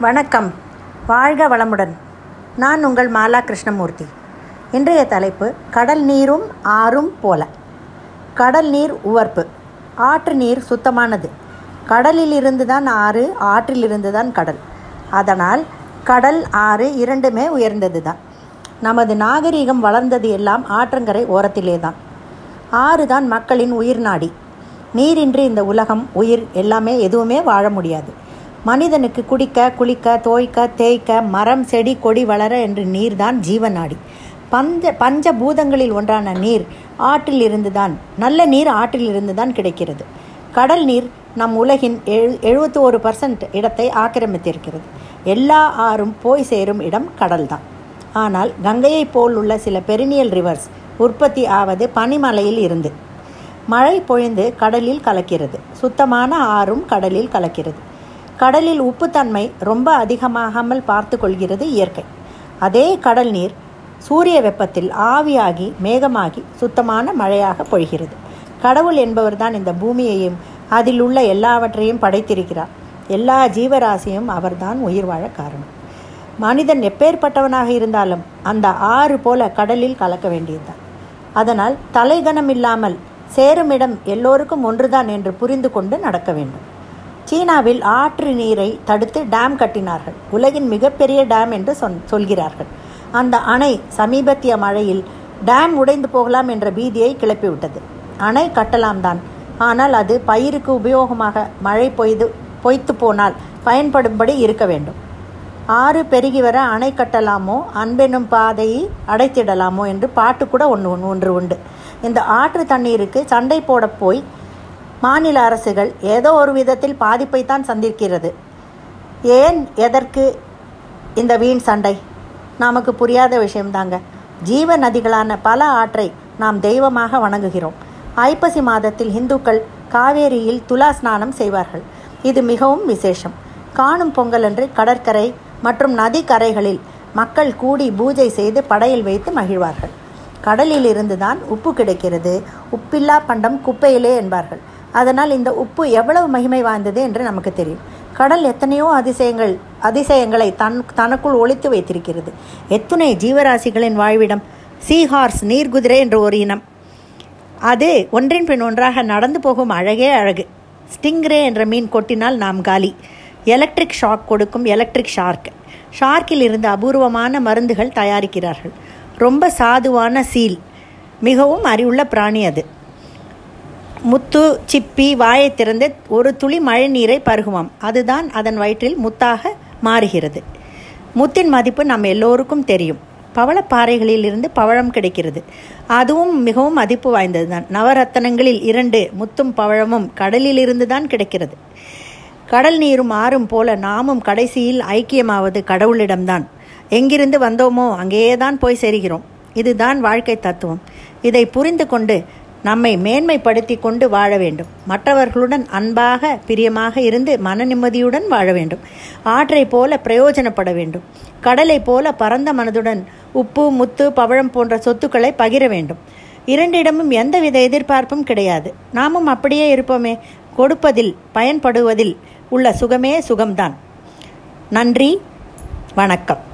வணக்கம். வாழ்க வளமுடன். நான் உங்கள் மாலா கிருஷ்ணமூர்த்தி. இன்றைய தலைப்பு கடல் நீரும் ஆறும் போல. கடல் நீர் உவர்ப்பு. ஆற்று நீர் சுத்தமானது. கடலில் இருந்து தான் ஆறு ஆற்றிலிருந்து தான் கடல். அதனால் கடல் ஆறு இரண்டுமே உயர்ந்தது தான். நமது நாகரிகம் வளர்ந்தது எல்லாம் ஆற்றங்கரை ஓரத்திலே தான். ஆறு தான் மக்களின் உயிர் நாடி. நீரின்றி இந்த உலகம் உயிர் எல்லாமே எதுவுமே வாழ முடியாது. மனிதனுக்கு குடிக்க குளிக்க தோய்க்க தேய்க்க மரம் செடி கொடி வளர என்று நீர்தான் ஜீவநாடி. பஞ்ச பஞ்ச பூதங்களில் ஒன்றான நீர் ஆற்றில் இருந்துதான் நல்ல நீர் ஆற்றில் இருந்துதான் கிடைக்கிறது. கடல் நீர் நம் உலகின் எழு எழுபத்தி ஒரு பர்சன்ட் இடத்தை ஆக்கிரமித்திருக்கிறது. எல்லா ஆறும் போய் சேரும் இடம் கடல்தான். ஆனால் கங்கையைப் போல் உள்ள சில பெரினியல் ரிவர்ஸ் உற்பத்தி ஆவது பனிமலையில் இருந்து. மழை பொழிந்து கடலில் கலக்கிறது. சுத்தமான ஆறும் கடலில் கலக்கிறது. கடலில் உப்புத்தன்மை ரொம்ப அதிகமாகாமல் பார்த்து கொள்கிறது இயற்கை. அதே கடல் நீர் சூரிய வெப்பத்தில் ஆவியாகி மேகமாகி சுத்தமான மழையாக பொழிகிறது. கடவுள் என்பவர்தான் இந்த பூமியையும் அதில் உள்ள எல்லாவற்றையும் படைத்திருக்கிறார். எல்லா ஜீவராசியும் அவர்தான் உயிர் வாழ காரணம். மனிதன் எப்பேற்பட்டவனாக இருந்தாலும் அந்த ஆறு போல கடலில் கலக்க வேண்டியதுதான். அதனால் தலைகணம் இல்லாமல் சேருமிடம் எல்லோருக்கும் ஒன்றுதான் என்று புரிந்து கொண்டு நடக்க வேண்டும். சீனாவில் ஆற்று நீரை தடுத்து டேம் கட்டினார்கள். உலகின் மிகப்பெரிய டேம் என்று சொன் சொல்கிறார்கள். அந்த அணை சமீபத்திய மழையில் டேம் உடைந்து போகலாம் என்ற பீதியை கிளப்பிவிட்டது. அணை கட்டலாம் தான். ஆனால் அது பயிருக்கு உபயோகமாக மழை பொய்து பொய்த்து போனால் பயன்படும்படி இருக்க வேண்டும். ஆறு பெருகி வர அணை கட்டலாமோ அன்பெனும் பாதையை அடைத்திடலாமோ என்று பாட்டு கூட ஒன்று ஒன்று உண்டு. இந்த ஆற்று தண்ணீருக்கு சண்டை போட போய் மாநில அரசுகள் ஏதோ ஒரு விதத்தில் பாதிப்பைத்தான் சந்திக்கிறது. ஏன் எதற்கு இந்த வீண் சண்டை? நமக்கு புரியாத விஷயம்தாங்க. ஜீவ நதிகளான பல ஆற்றை நாம் தெய்வமாக வணங்குகிறோம். ஐப்பசி மாதத்தில் இந்துக்கள் காவேரியில் துலா ஸ்நானம் செய்வார்கள். இது மிகவும் விசேஷம். காணும் பொங்கல் அன்று கடற்கரை மற்றும் நதிக்கரைகளில் மக்கள் கூடி பூஜை செய்து படையில் வைத்து மகிழ்வார்கள். கடலில் இருந்துதான் உப்பு கிடைக்கிறது. உப்பில்லா பண்டம் குப்பையிலே என்பார்கள். அதனால் இந்த உப்பு எவ்வளவு மகிமை வாய்ந்தது என்று நமக்கு தெரியும். கடல் எத்தனையோ அதிசயங்கள் அதிசயங்களை தன் தனக்குள் ஒழித்து வைத்திருக்கிறது. எத்துணை ஜீவராசிகளின் வாழ்விடம் சீஹார்ஸ் நீர்குதிரை என்ற ஒரு இனம். அது ஒன்றின் பின் ஒன்றாக நடந்து போகும் அழகே அழகு. ஸ்டிங்ரே என்ற மீன் கொட்டினால் நாம் காலி. எலக்ட்ரிக் ஷாக் கொடுக்கும் எலக்ட்ரிக் ஷார்க். ஷார்க்கில் இருந்து அபூர்வமான மருந்துகள் தயாரிக்கிறார்கள். ரொம்ப சாதுவான சீல். மிகவும் அறிவுள்ள பிராணி அது. முத்து சிப்பி வாயை திறந்து ஒரு துளி மழை நீரை பருகுவாம். அதுதான் அதன் வயிற்றில் முத்தாக மாறுகிறது. முத்தின் மதிப்பு நம் எல்லோருக்கும் தெரியும். பவளப்பாறைகளில் இருந்து பவழம் கிடைக்கிறது. அதுவும் மிகவும் மதிப்பு வாய்ந்தது தான் நவரத்தனங்களில் இரண்டு முத்தும் பவழமும் கடலிலிருந்து தான் கிடைக்கிறது. கடல் நீரும் ஆறும் போல நாமும் கடைசியில் ஐக்கியமாவது கடவுளிடம்தான். எங்கிருந்து வந்தோமோ அங்கேயே தான் போய் சேருகிறோம். இதுதான் வாழ்க்கை தத்துவம். இதை புரிந்து கொண்டு நம்மை மேன்மைப்படுத்தி கொண்டு வாழ வேண்டும். மற்றவர்களுடன் அன்பாக பிரியமாக இருந்து மன நிம்மதியுடன் வாழ வேண்டும். ஆற்றை போல பிரயோஜனப்பட வேண்டும். கடலை போல பரந்த மனதுடன் உப்பு முத்து பவழம் போன்ற சொத்துக்களை பகிர வேண்டும். இரண்டிடமும் எந்தவித எதிர்பார்ப்பும் கிடையாது. நாமும் அப்படியே இருப்போமே. கொடுப்பதில் பயன்படுவதில் உள்ள சுகமே சுகம்தான். நன்றி. வணக்கம்.